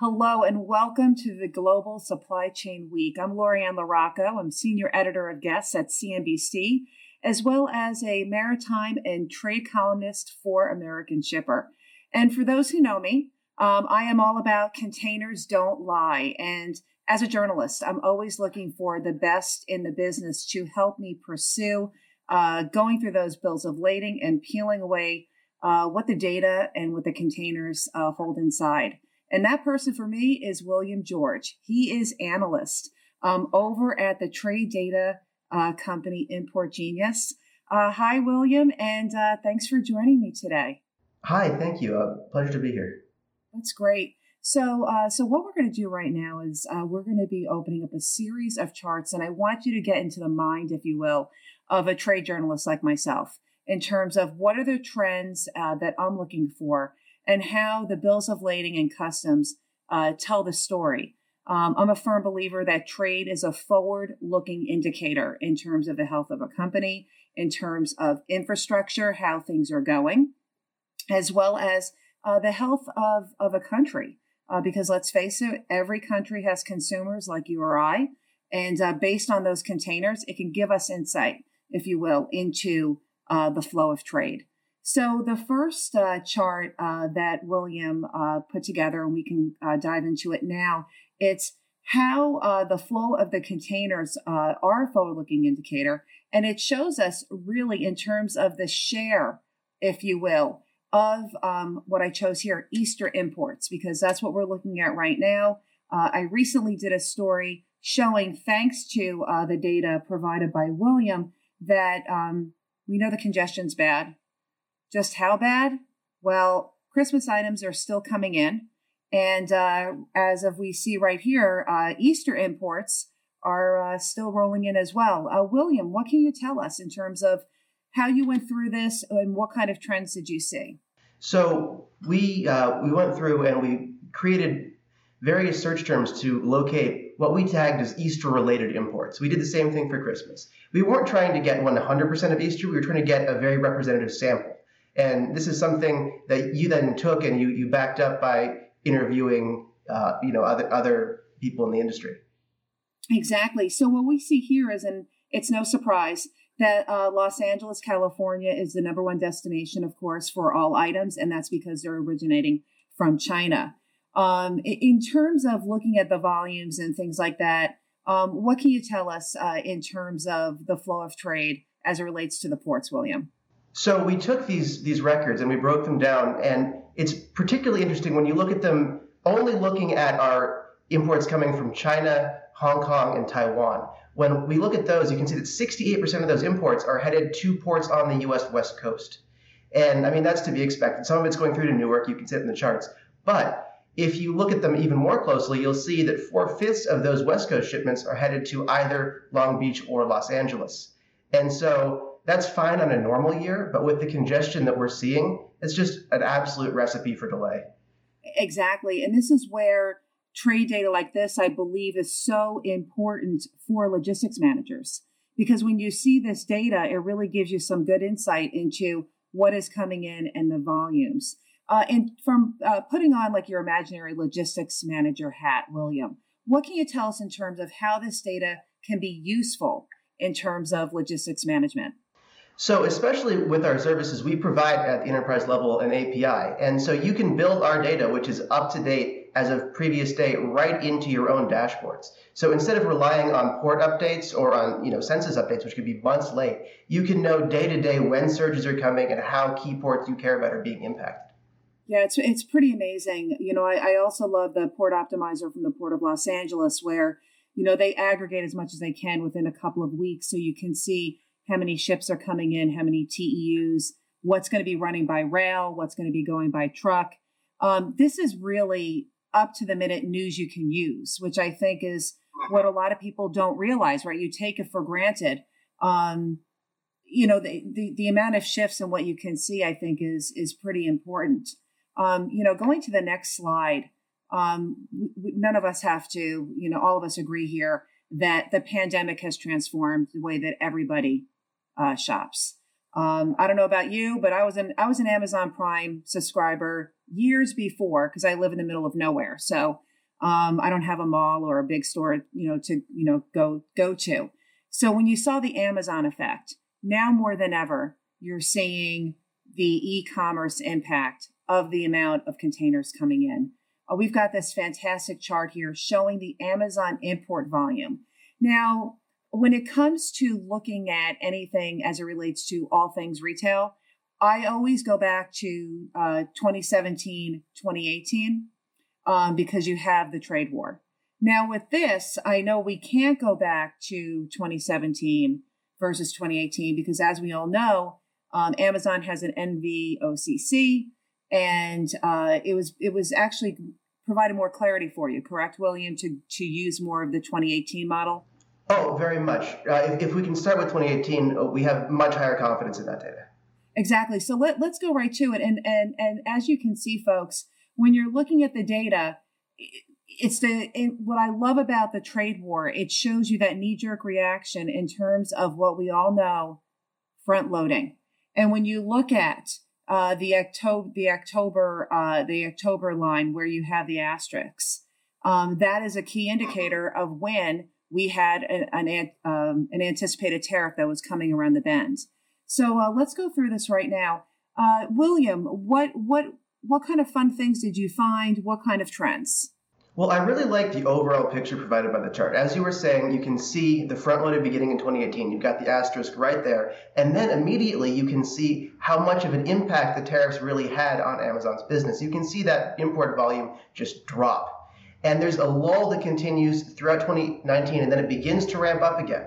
Hello and welcome to the Global Supply Chain Week. I'm Lori Ann LaRocco. I'm Senior Editor of Guests at CNBC, as well as a maritime and trade columnist for American Shipper. And for those who know me, um, I am all about containers don't lie. And as a journalist, I'm always looking for the best in the business to help me pursue uh, going through those bills of lading and peeling away uh, what the data and what the containers uh, hold inside. And that person for me is William George. He is analyst um, over at the trade data uh, company ImportGenius. Uh, hi, William, and uh, thanks for joining me today. Hi, thank you. Uh, pleasure to be here. That's great. So, uh, so what we're going to do right now is uh, we're going to be opening up a series of charts, and I want you to get into the mind, if you will, of a trade journalist like myself in terms of what are the trends uh, that I'm looking for and how the bills of lading and customs uh, tell the story. Um, I'm a firm believer that trade is a forward looking indicator in terms of the health of a company, in terms of infrastructure, how things are going, as well as uh, the health of, of a country. Uh, because let's face it, every country has consumers like you or I. And uh, based on those containers, it can give us insight, if you will, into uh, the flow of trade. So the first uh, chart uh, that William uh, put together, and we can uh, dive into it now, it's how uh, the flow of the containers are a forward-looking indicator, and it shows us really in terms of the share, if you will, of um, what I chose here, Easter imports, because that's what we're looking at right now. I recently did a story showing, thanks to the data provided by William, that um, we know the congestion's bad. Just how bad? Well, Christmas items are still coming in. And uh, as of we see right here, uh, Easter imports are uh, still rolling in as well. Uh, William, what can you tell us in terms of how you went through this and what kind of trends did you see? So we uh, we went through and we created various search terms to locate what we tagged as Easter related imports. We did the same thing for Christmas. We weren't trying to get 100% of Easter, we were trying to get a very representative sample. And this is something that you then took and you, you backed up by interviewing uh, you know other other people in the industry. Exactly. So what we see here is, and it's no surprise that uh, Los Angeles, California, is the number one destination, of course, for all items, and that's because they're originating from China. Um, in terms of looking at the volumes and things like that, um, what can you tell us uh, in terms of the flow of trade as it relates to the ports, William? So we took these these records and we broke them down, and it's particularly interesting when you look at them only looking at our imports coming from China, Hong Kong, and Taiwan. When we look at those, you can see that 68% of those imports are headed to ports on the U.S. West Coast. And I mean, that's to be expected. Some of it's going through to Newark. You can see it in the charts. But if you look at them even more closely, you'll see that four fifths of those West Coast shipments are headed to either Long Beach or Los Angeles. And so that's fine on a normal year, but with the congestion that we're seeing, it's just an absolute recipe for delay. Exactly. And this is where trade data like this, I believe, is so important for logistics managers. Because when you see this data, it really gives you some good insight into what is coming in and the volumes. Uh, and from uh, putting on like your imaginary logistics manager hat, William, what can you tell us in terms of how this data can be useful in terms of logistics management? So, especially with our services, we provide at the enterprise level an API. And so you can build our data, which is up to date as of previous day, right into your own dashboards. So instead of relying on port updates or on you know census updates, which could be months late, you can know day to day when surges are coming and how key ports you care about are being impacted. Yeah, it's it's pretty amazing. You know, I, I also love the port optimizer from the Port of Los Angeles, where you know they aggregate as much as they can within a couple of weeks, so you can see how many ships are coming in, how many TEUs, what's going to be running by rail, what's going to be going by truck. Um, this is really up to the minute news you can use, which I think is what a lot of people don't realize. Right, you take it for granted. Um, you know, the, the the amount of shifts and what you can see, I think, is is pretty important. Um, you know, going to the next slide, um, we, none of us have to, you know, all of us agree here that the pandemic has transformed the way that everybody uh, shops. Um, I don't know about you, but I was an I was an Amazon Prime subscriber years before because I live in the middle of nowhere. So Um, I don't have a mall or a big store, you know, to you know go go to. So when you saw the Amazon effect, now more than ever, you're seeing the e-commerce impact of the amount of containers coming in. Uh, we've got this fantastic chart here showing the Amazon import volume. Now, when it comes to looking at anything as it relates to all things retail, I always go back to uh, 2017, 2018, um, because you have the trade war. Now, with this, I know we can't go back to 2017 versus 2018 because, as we all know, um, Amazon has an NVOCC, and uh, it was it was actually provided more clarity for you, correct, William, to to use more of the 2018 model. Oh, very much. Uh, if, if we can start with 2018, uh, we have much higher confidence in that data. Exactly. So let, let's go right to it. And, and, and as you can see, folks, when you're looking at the data, it's the it, what I love about the trade war. It shows you that knee jerk reaction in terms of what we all know, front loading. And when you look at uh, the October, the October, uh, the October line where you have the asterisks, um, that is a key indicator of when we had an an, um, an anticipated tariff that was coming around the bend. So uh, let's go through this right now. Uh, William, what what what kind of fun things did you find? What kind of trends? Well, I really like the overall picture provided by the chart. As you were saying, you can see the front loaded beginning in 2018. You've got the asterisk right there. And then immediately you can see how much of an impact the tariffs really had on Amazon's business. You can see that import volume just drop. And there's a lull that continues throughout 2019, and then it begins to ramp up again.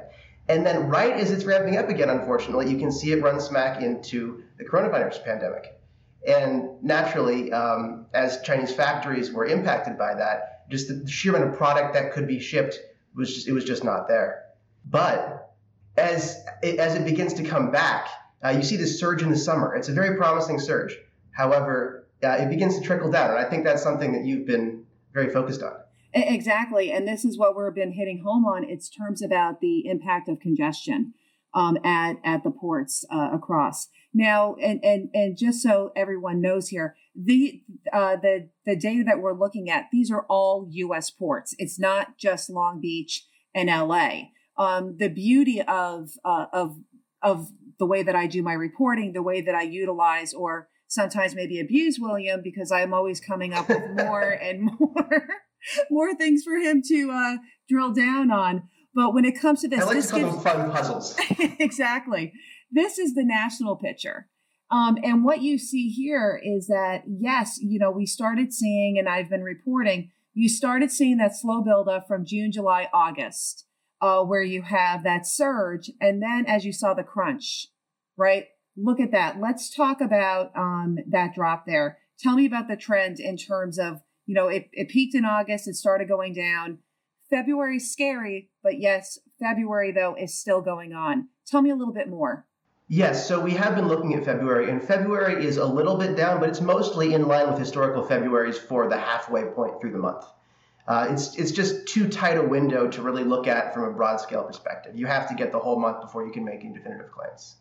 And then, right as it's ramping up again, unfortunately, you can see it run smack into the coronavirus pandemic. And naturally, um, as Chinese factories were impacted by that, just the sheer amount of product that could be shipped was just, it was just not there. But as it, as it begins to come back, uh, you see this surge in the summer. It's a very promising surge. However, uh, it begins to trickle down, and I think that's something that you've been very focused on. Exactly. And this is what we've been hitting home on. It's terms about the impact of congestion um, at, at the ports uh, across. Now, and, and, and just so everyone knows here, the, uh, the, the data that we're looking at, these are all U.S. ports. It's not just Long Beach and L.A. Um, the beauty of, uh, of, of the way that I do my reporting, the way that I utilize or sometimes maybe abuse William because I'm always coming up with more and more more things for him to uh, drill down on. But when it comes to this, I like this to call gives, them fun puzzles. exactly. This is the national picture. Um, and what you see here is that, yes, you know, we started seeing, and I've been reporting, you started seeing that slow buildup from June, July, August, uh, where you have that surge. And then as you saw the crunch, right? Look at that. Let's talk about um, that drop there. Tell me about the trend in terms of you know, it, it peaked in August, it started going down. February's scary, but yes, February though is still going on. Tell me a little bit more. Yes, so we have been looking at February, and February is a little bit down, but it's mostly in line with historical Februarys for the halfway point through the month. Uh, it's it's just too tight a window to really look at from a broad scale perspective. You have to get the whole month before you can make any definitive claims.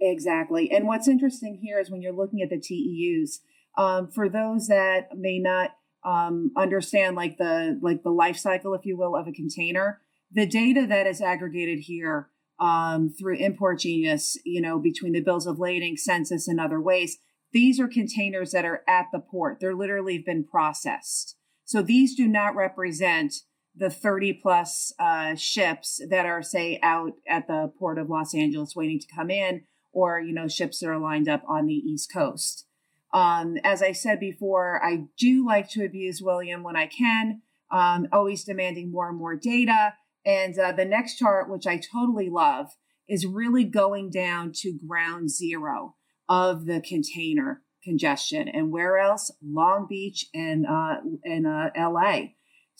Exactly. And what's interesting here is when you're looking at the TEUs, um, for those that may not um, understand like the like the life cycle, if you will, of a container. The data that is aggregated here um, through ImportGenius, you know, between the bills of lading, census, and other ways, these are containers that are at the port. They're literally been processed. So these do not represent the 30 plus uh, ships that are, say, out at the port of Los Angeles waiting to come in, or you know, ships that are lined up on the East Coast. Um, as I said before, I do like to abuse William when I can, um, always demanding more and more data. And uh, the next chart, which I totally love, is really going down to ground zero of the container congestion. And where else? Long Beach and uh, and uh, LA.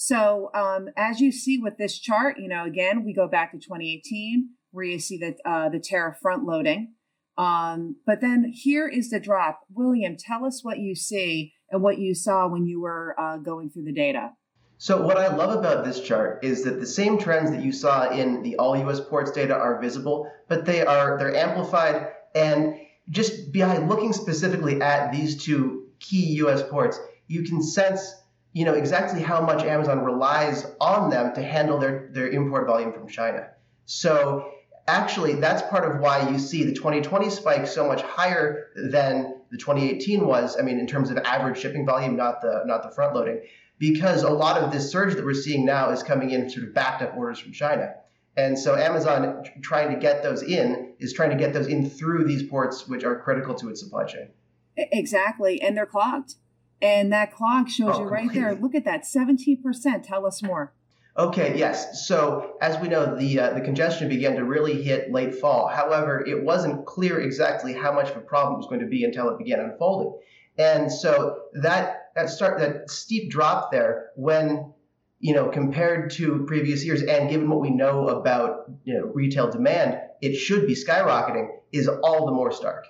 So um, as you see with this chart, you know, again, we go back to 2018, where you see that uh, the tariff front loading. Um, but then here is the drop. William, tell us what you see and what you saw when you were uh, going through the data. So what I love about this chart is that the same trends that you saw in the all US ports data are visible, but they are they're amplified and just by looking specifically at these two key US ports, you can sense you know exactly how much Amazon relies on them to handle their, their import volume from China. So actually, that's part of why you see the 2020 spike so much higher than the 2018 was. I mean, in terms of average shipping volume, not the not the front loading, because a lot of this surge that we're seeing now is coming in sort of backed up orders from China. And so Amazon trying to get those in is trying to get those in through these ports, which are critical to its supply chain. Exactly, and they're clogged. And that clog shows oh, you right completely. there. Look at that, 17%. Tell us more. Okay, yes. So as we know, the uh, the congestion began to really hit late fall. However, it wasn't clear exactly how much of a problem it was going to be until it began unfolding. And so that that start that steep drop there, when you know compared to previous years, and given what we know about you know, retail demand, it should be skyrocketing. Is all the more stark.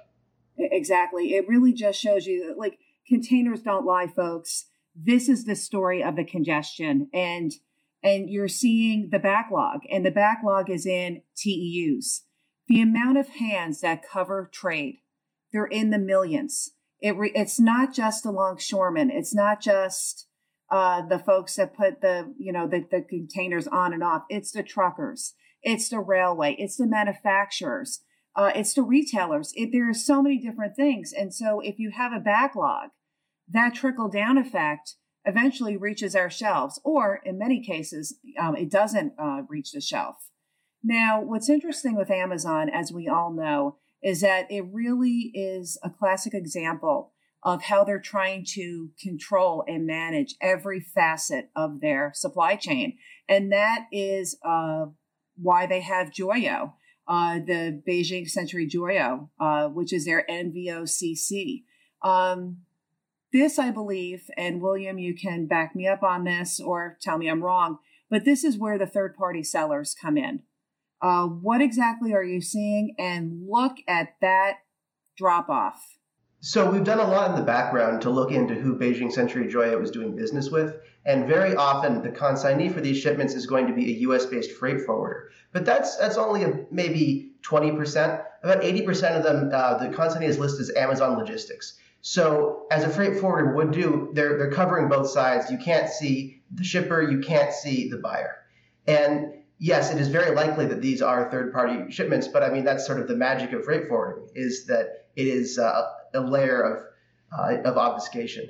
Exactly. It really just shows you that, like containers don't lie, folks. This is the story of the congestion. And and you're seeing the backlog, and the backlog is in TEUs. The amount of hands that cover trade, they're in the millions. It re, it's not just the longshoremen. It's not just uh, the folks that put the you know the, the containers on and off. It's the truckers. It's the railway. It's the manufacturers. Uh, it's the retailers. It, there are so many different things, and so if you have a backlog, that trickle down effect eventually reaches our shelves, or in many cases, um, it doesn't uh, reach the shelf. Now, what's interesting with Amazon, as we all know, is that it really is a classic example of how they're trying to control and manage every facet of their supply chain. And that is uh, why they have Joyo, uh, the Beijing Century Joyo, uh, which is their NVOCC. Um, this, I believe, and William, you can back me up on this or tell me I'm wrong, but this is where the third party sellers come in. Uh, what exactly are you seeing? And look at that drop off. So we've done a lot in the background to look into who Beijing Century Joyo was doing business with, and very often the consignee for these shipments is going to be a U.S.-based freight forwarder. But that's that's only a, maybe 20%. About 80% of them, uh, the consignee is listed as Amazon Logistics. So as a freight forwarder would do, they're, they're covering both sides. You can't see the shipper, you can't see the buyer. And yes, it is very likely that these are third party shipments, but I mean, that's sort of the magic of freight forwarding is that it is uh, a layer of, uh, of obfuscation,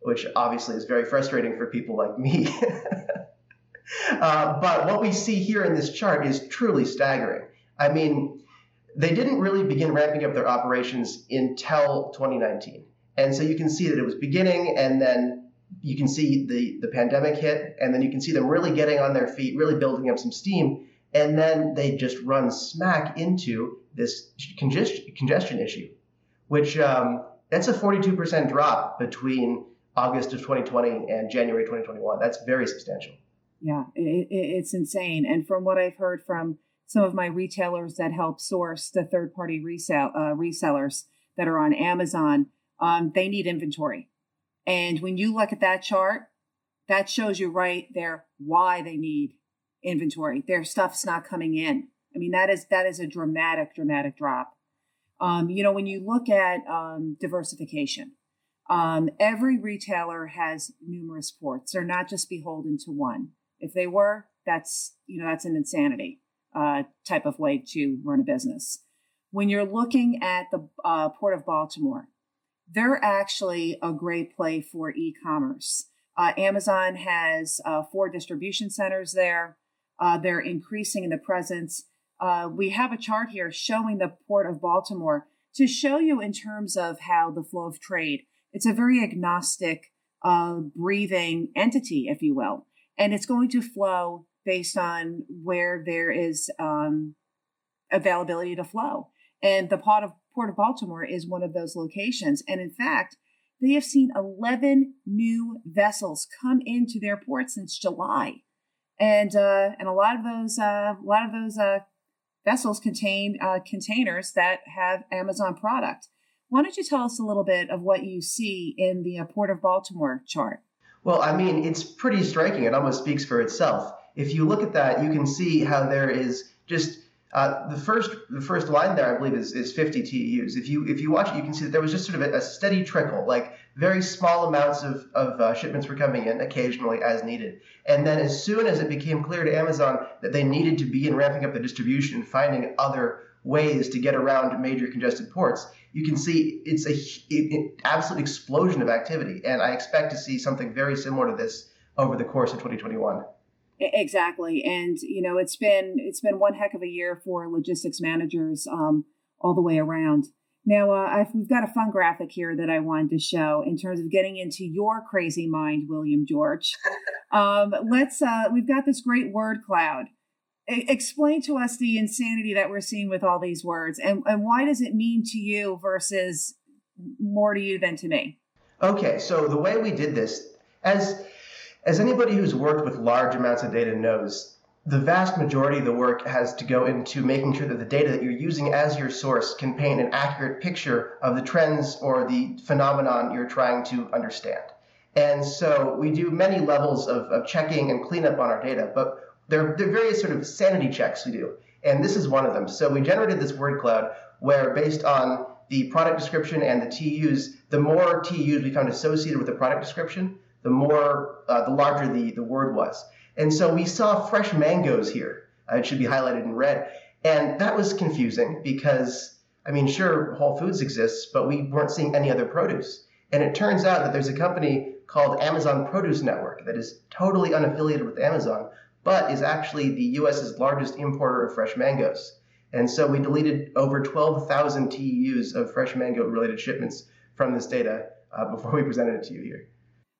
which obviously is very frustrating for people like me. uh, but what we see here in this chart is truly staggering. I mean, they didn't really begin ramping up their operations until 2019. And so you can see that it was beginning, and then you can see the, the pandemic hit, and then you can see them really getting on their feet, really building up some steam. And then they just run smack into this congestion, congestion issue, which um, that's a 42% drop between August of 2020 and January 2021. That's very substantial. Yeah, it, it's insane. And from what I've heard from some of my retailers that help source the third party resell, uh, resellers that are on Amazon, um, they need inventory. And when you look at that chart, that shows you right there why they need inventory. Their stuff's not coming in. I mean, that is that is a dramatic, dramatic drop. Um, you know, when you look at um, diversification, um, every retailer has numerous ports. They're not just beholden to one. If they were, that's you know that's an insanity uh, type of way to run a business. When you're looking at the uh, Port of Baltimore, they're actually a great play for e commerce. Uh, Amazon has uh, four distribution centers there. Uh, they're increasing in the presence. Uh, we have a chart here showing the Port of Baltimore to show you in terms of how the flow of trade. It's a very agnostic, breathing entity, if you will, and it's going to flow based on where there is um, availability to flow. And the Port of Port of Baltimore is one of those locations. And in fact, they have seen 11 new vessels come into their port since July. And, uh, and a lot of those, uh, a lot of those uh, vessels contain uh, containers that have Amazon product. Why don't you tell us a little bit of what you see in the uh, Port of Baltimore chart? Well, I mean, it's pretty striking. It almost speaks for itself. If you look at that, you can see how there is just Uh, the first the first line there, I believe, is, is 50 TEUs. If you if you watch it, you can see that there was just sort of a, a steady trickle, like very small amounts of, of uh, shipments were coming in occasionally as needed. And then as soon as it became clear to Amazon that they needed to begin ramping up the distribution and finding other ways to get around major congested ports, you can see it's a absolute explosion of activity. And I expect to see something very similar to this over the course of 2021. Exactly, and you know it's been it's been one heck of a year for logistics managers um, all the way around. Now uh, we've got a fun graphic here that I wanted to show in terms of getting into your crazy mind, William George. Um, let's uh, we've got this great word cloud. I- explain to us the insanity that we're seeing with all these words, and, and why does it mean to you versus more to you than to me? Okay, so the way we did this, as as anybody who's worked with large amounts of data knows, the vast majority of the work has to go into making sure that the data that you're using as your source can paint an accurate picture of the trends or the phenomenon you're trying to understand. And so we do many levels of, of checking and cleanup on our data, but there, there are various sort of sanity checks we do. And this is one of them. So we generated this word cloud where, based on the product description and the TEUs, the more TEUs we found associated with the product description, the more, uh, the larger the, the word was. And so we saw fresh mangoes here. Uh, it should be highlighted in red. And that was confusing because, I mean, sure, Whole Foods exists, but we weren't seeing any other produce. And it turns out that there's a company called Amazon Produce Network that is totally unaffiliated with Amazon, but is actually the US's largest importer of fresh mangoes. And so we deleted over 12,000 TEUs of fresh mango related shipments from this data uh, before we presented it to you here.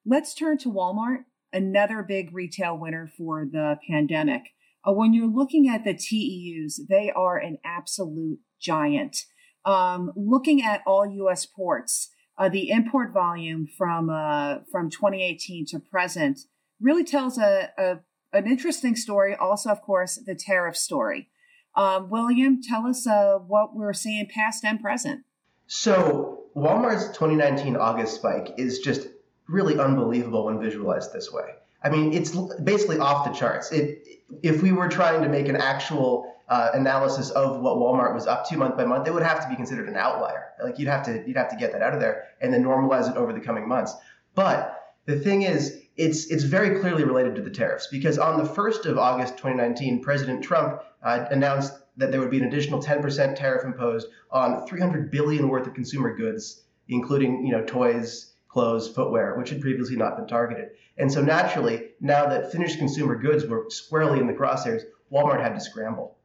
Let's turn to Walmart, another big retail winner for the pandemic. Uh, when you're looking at the TEUs, they are an absolute giant. Um, looking at all U.S. ports, uh, the import volume from uh, from 2018 to present really tells a, a, an interesting story. Also, of course, the tariff story. Um, William, tell us uh, what we're seeing past and present. So, Walmart's 2019 August spike is just really unbelievable when visualized this way. I mean, it's basically off the charts. It, if we were trying to make an actual uh, analysis of what Walmart was up to month by month, it would have to be considered an outlier. Like you'd have to you'd have to get that out of there and then normalize it over the coming months. But the thing is, it's it's very clearly related to the tariffs because on the first of August 2019, President Trump uh, announced that there would be an additional 10% tariff imposed on 300 billion worth of consumer goods, including you know toys, clothes, footwear, which had previously not been targeted. And so naturally, now that finished consumer goods were squarely in the crosshairs, Walmart had to scramble.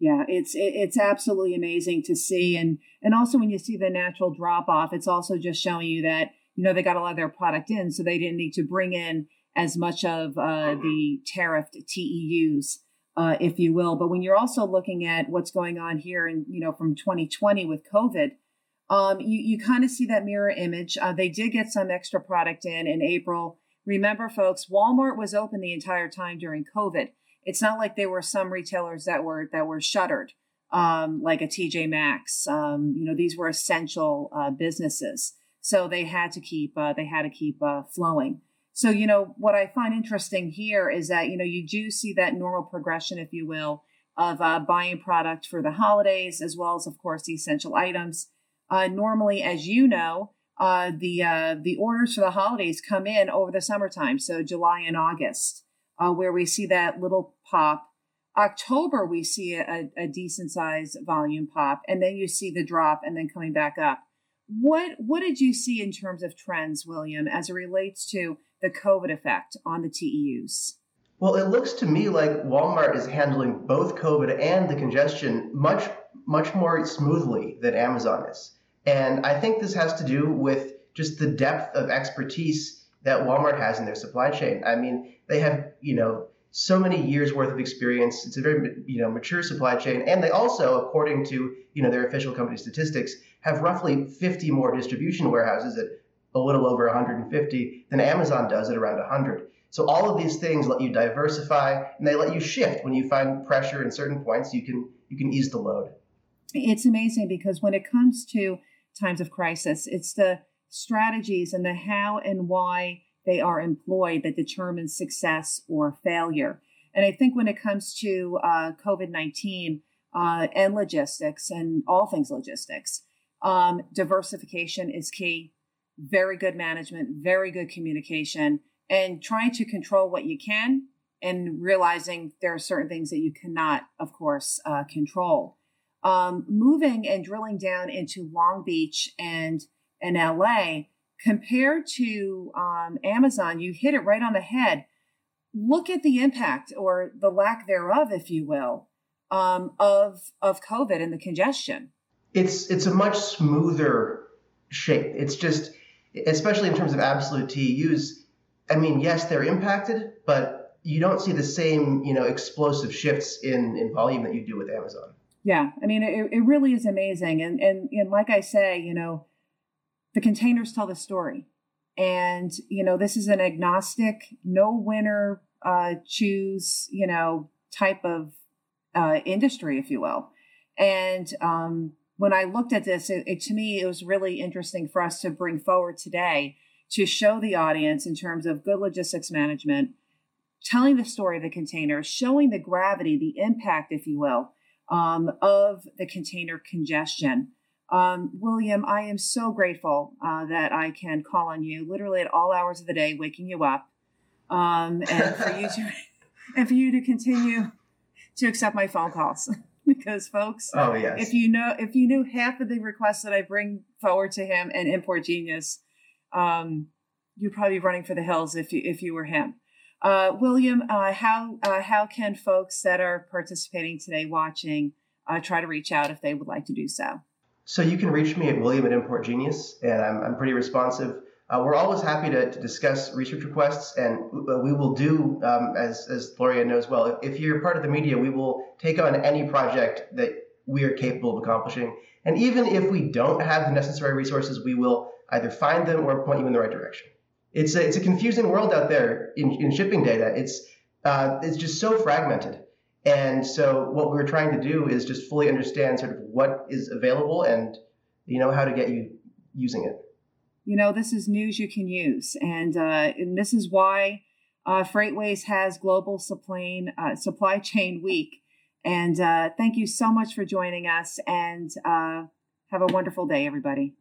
Yeah, it's it's absolutely amazing to see, and and also when you see the natural drop off, it's also just showing you that you know they got a lot of their product in, so they didn't need to bring in as much of uh, the tariffed TEUs, uh, if you will. But when you're also looking at what's going on here, and you know from 2020 with COVID, um, you, you kind of see that mirror image. Uh, they did get some extra product in in April. Remember, folks, Walmart was open the entire time during COVID. It's not like there were some retailers that were that were shuttered, um, like a TJ Maxx. Um, you know, these were essential uh, businesses, so they had to keep uh, they had to keep uh, flowing. So, you know, what I find interesting here is that you know you do see that normal progression, if you will, of uh, buying product for the holidays, as well as, of course, the essential items. Uh, normally, as you know, uh, the uh, the orders for the holidays come in over the summertime, so July and August, uh, where we see that little pop. October, we see a, a decent size volume pop, and then you see the drop, and then coming back up. What what did you see in terms of trends, William, as it relates to the COVID effect on the TEUs? Well, it looks to me like Walmart is handling both COVID and the congestion much much more smoothly than Amazon is. And I think this has to do with just the depth of expertise that Walmart has in their supply chain. I mean, they have, you know, so many years worth of experience. It's a very, you know, mature supply chain. And they also, according to, you know, their official company statistics, have roughly 50 more distribution warehouses at a little over 150 than Amazon does at around 100. So all of these things let you diversify and they let you shift when you find pressure in certain points, you can you can ease the load. It's amazing because when it comes to times of crisis, it's the strategies and the how and why they are employed that determines success or failure. And I think when it comes to uh, COVID 19, uh, and logistics and all things logistics. Um, diversification is key. Very good management, very good communication, and trying to control what you can and realizing there are certain things that you cannot, of course, uh, control. Um, moving and drilling down into Long Beach and and LA compared to um, Amazon, you hit it right on the head. Look at the impact or the lack thereof, if you will, um, of of COVID and the congestion. It's it's a much smoother shape. It's just, especially in terms of absolute TEUs. I mean, yes, they're impacted, but you don't see the same you know explosive shifts in in volume that you do with Amazon. Yeah, I mean, it, it really is amazing, and and and like I say, you know, the containers tell the story, and you know, this is an agnostic, no winner uh, choose, you know, type of uh, industry, if you will. And um, when I looked at this, it, it, to me, it was really interesting for us to bring forward today to show the audience in terms of good logistics management, telling the story of the container, showing the gravity, the impact, if you will, um, of the container congestion. Um, William, I am so grateful uh, that I can call on you literally at all hours of the day, waking you up, um, and for you to and for you to continue to accept my phone calls. Because folks oh yes. if you know if you knew half of the requests that i bring forward to him and import genius um, you'd probably be running for the hills if you if you were him uh, william uh, how uh, how can folks that are participating today watching uh, try to reach out if they would like to do so so you can reach me at william at import genius and i'm, I'm pretty responsive uh, we're always happy to, to, discuss research requests, and we will do, um, as, as Lori Ann knows well, if you're part of the media, we will take on any project that we are capable of accomplishing. And even if we don't have the necessary resources, we will either find them or point you in the right direction. It's a, it's a confusing world out there in, in shipping data. It's, uh, it's just so fragmented. And so what we're trying to do is just fully understand sort of what is available and you know how to get you using it you know, this is news you can use. And, uh, and this is why uh, FreightWaves has Global Supply, uh, Supply Chain Week. And uh, thank you so much for joining us and uh, have a wonderful day, everybody.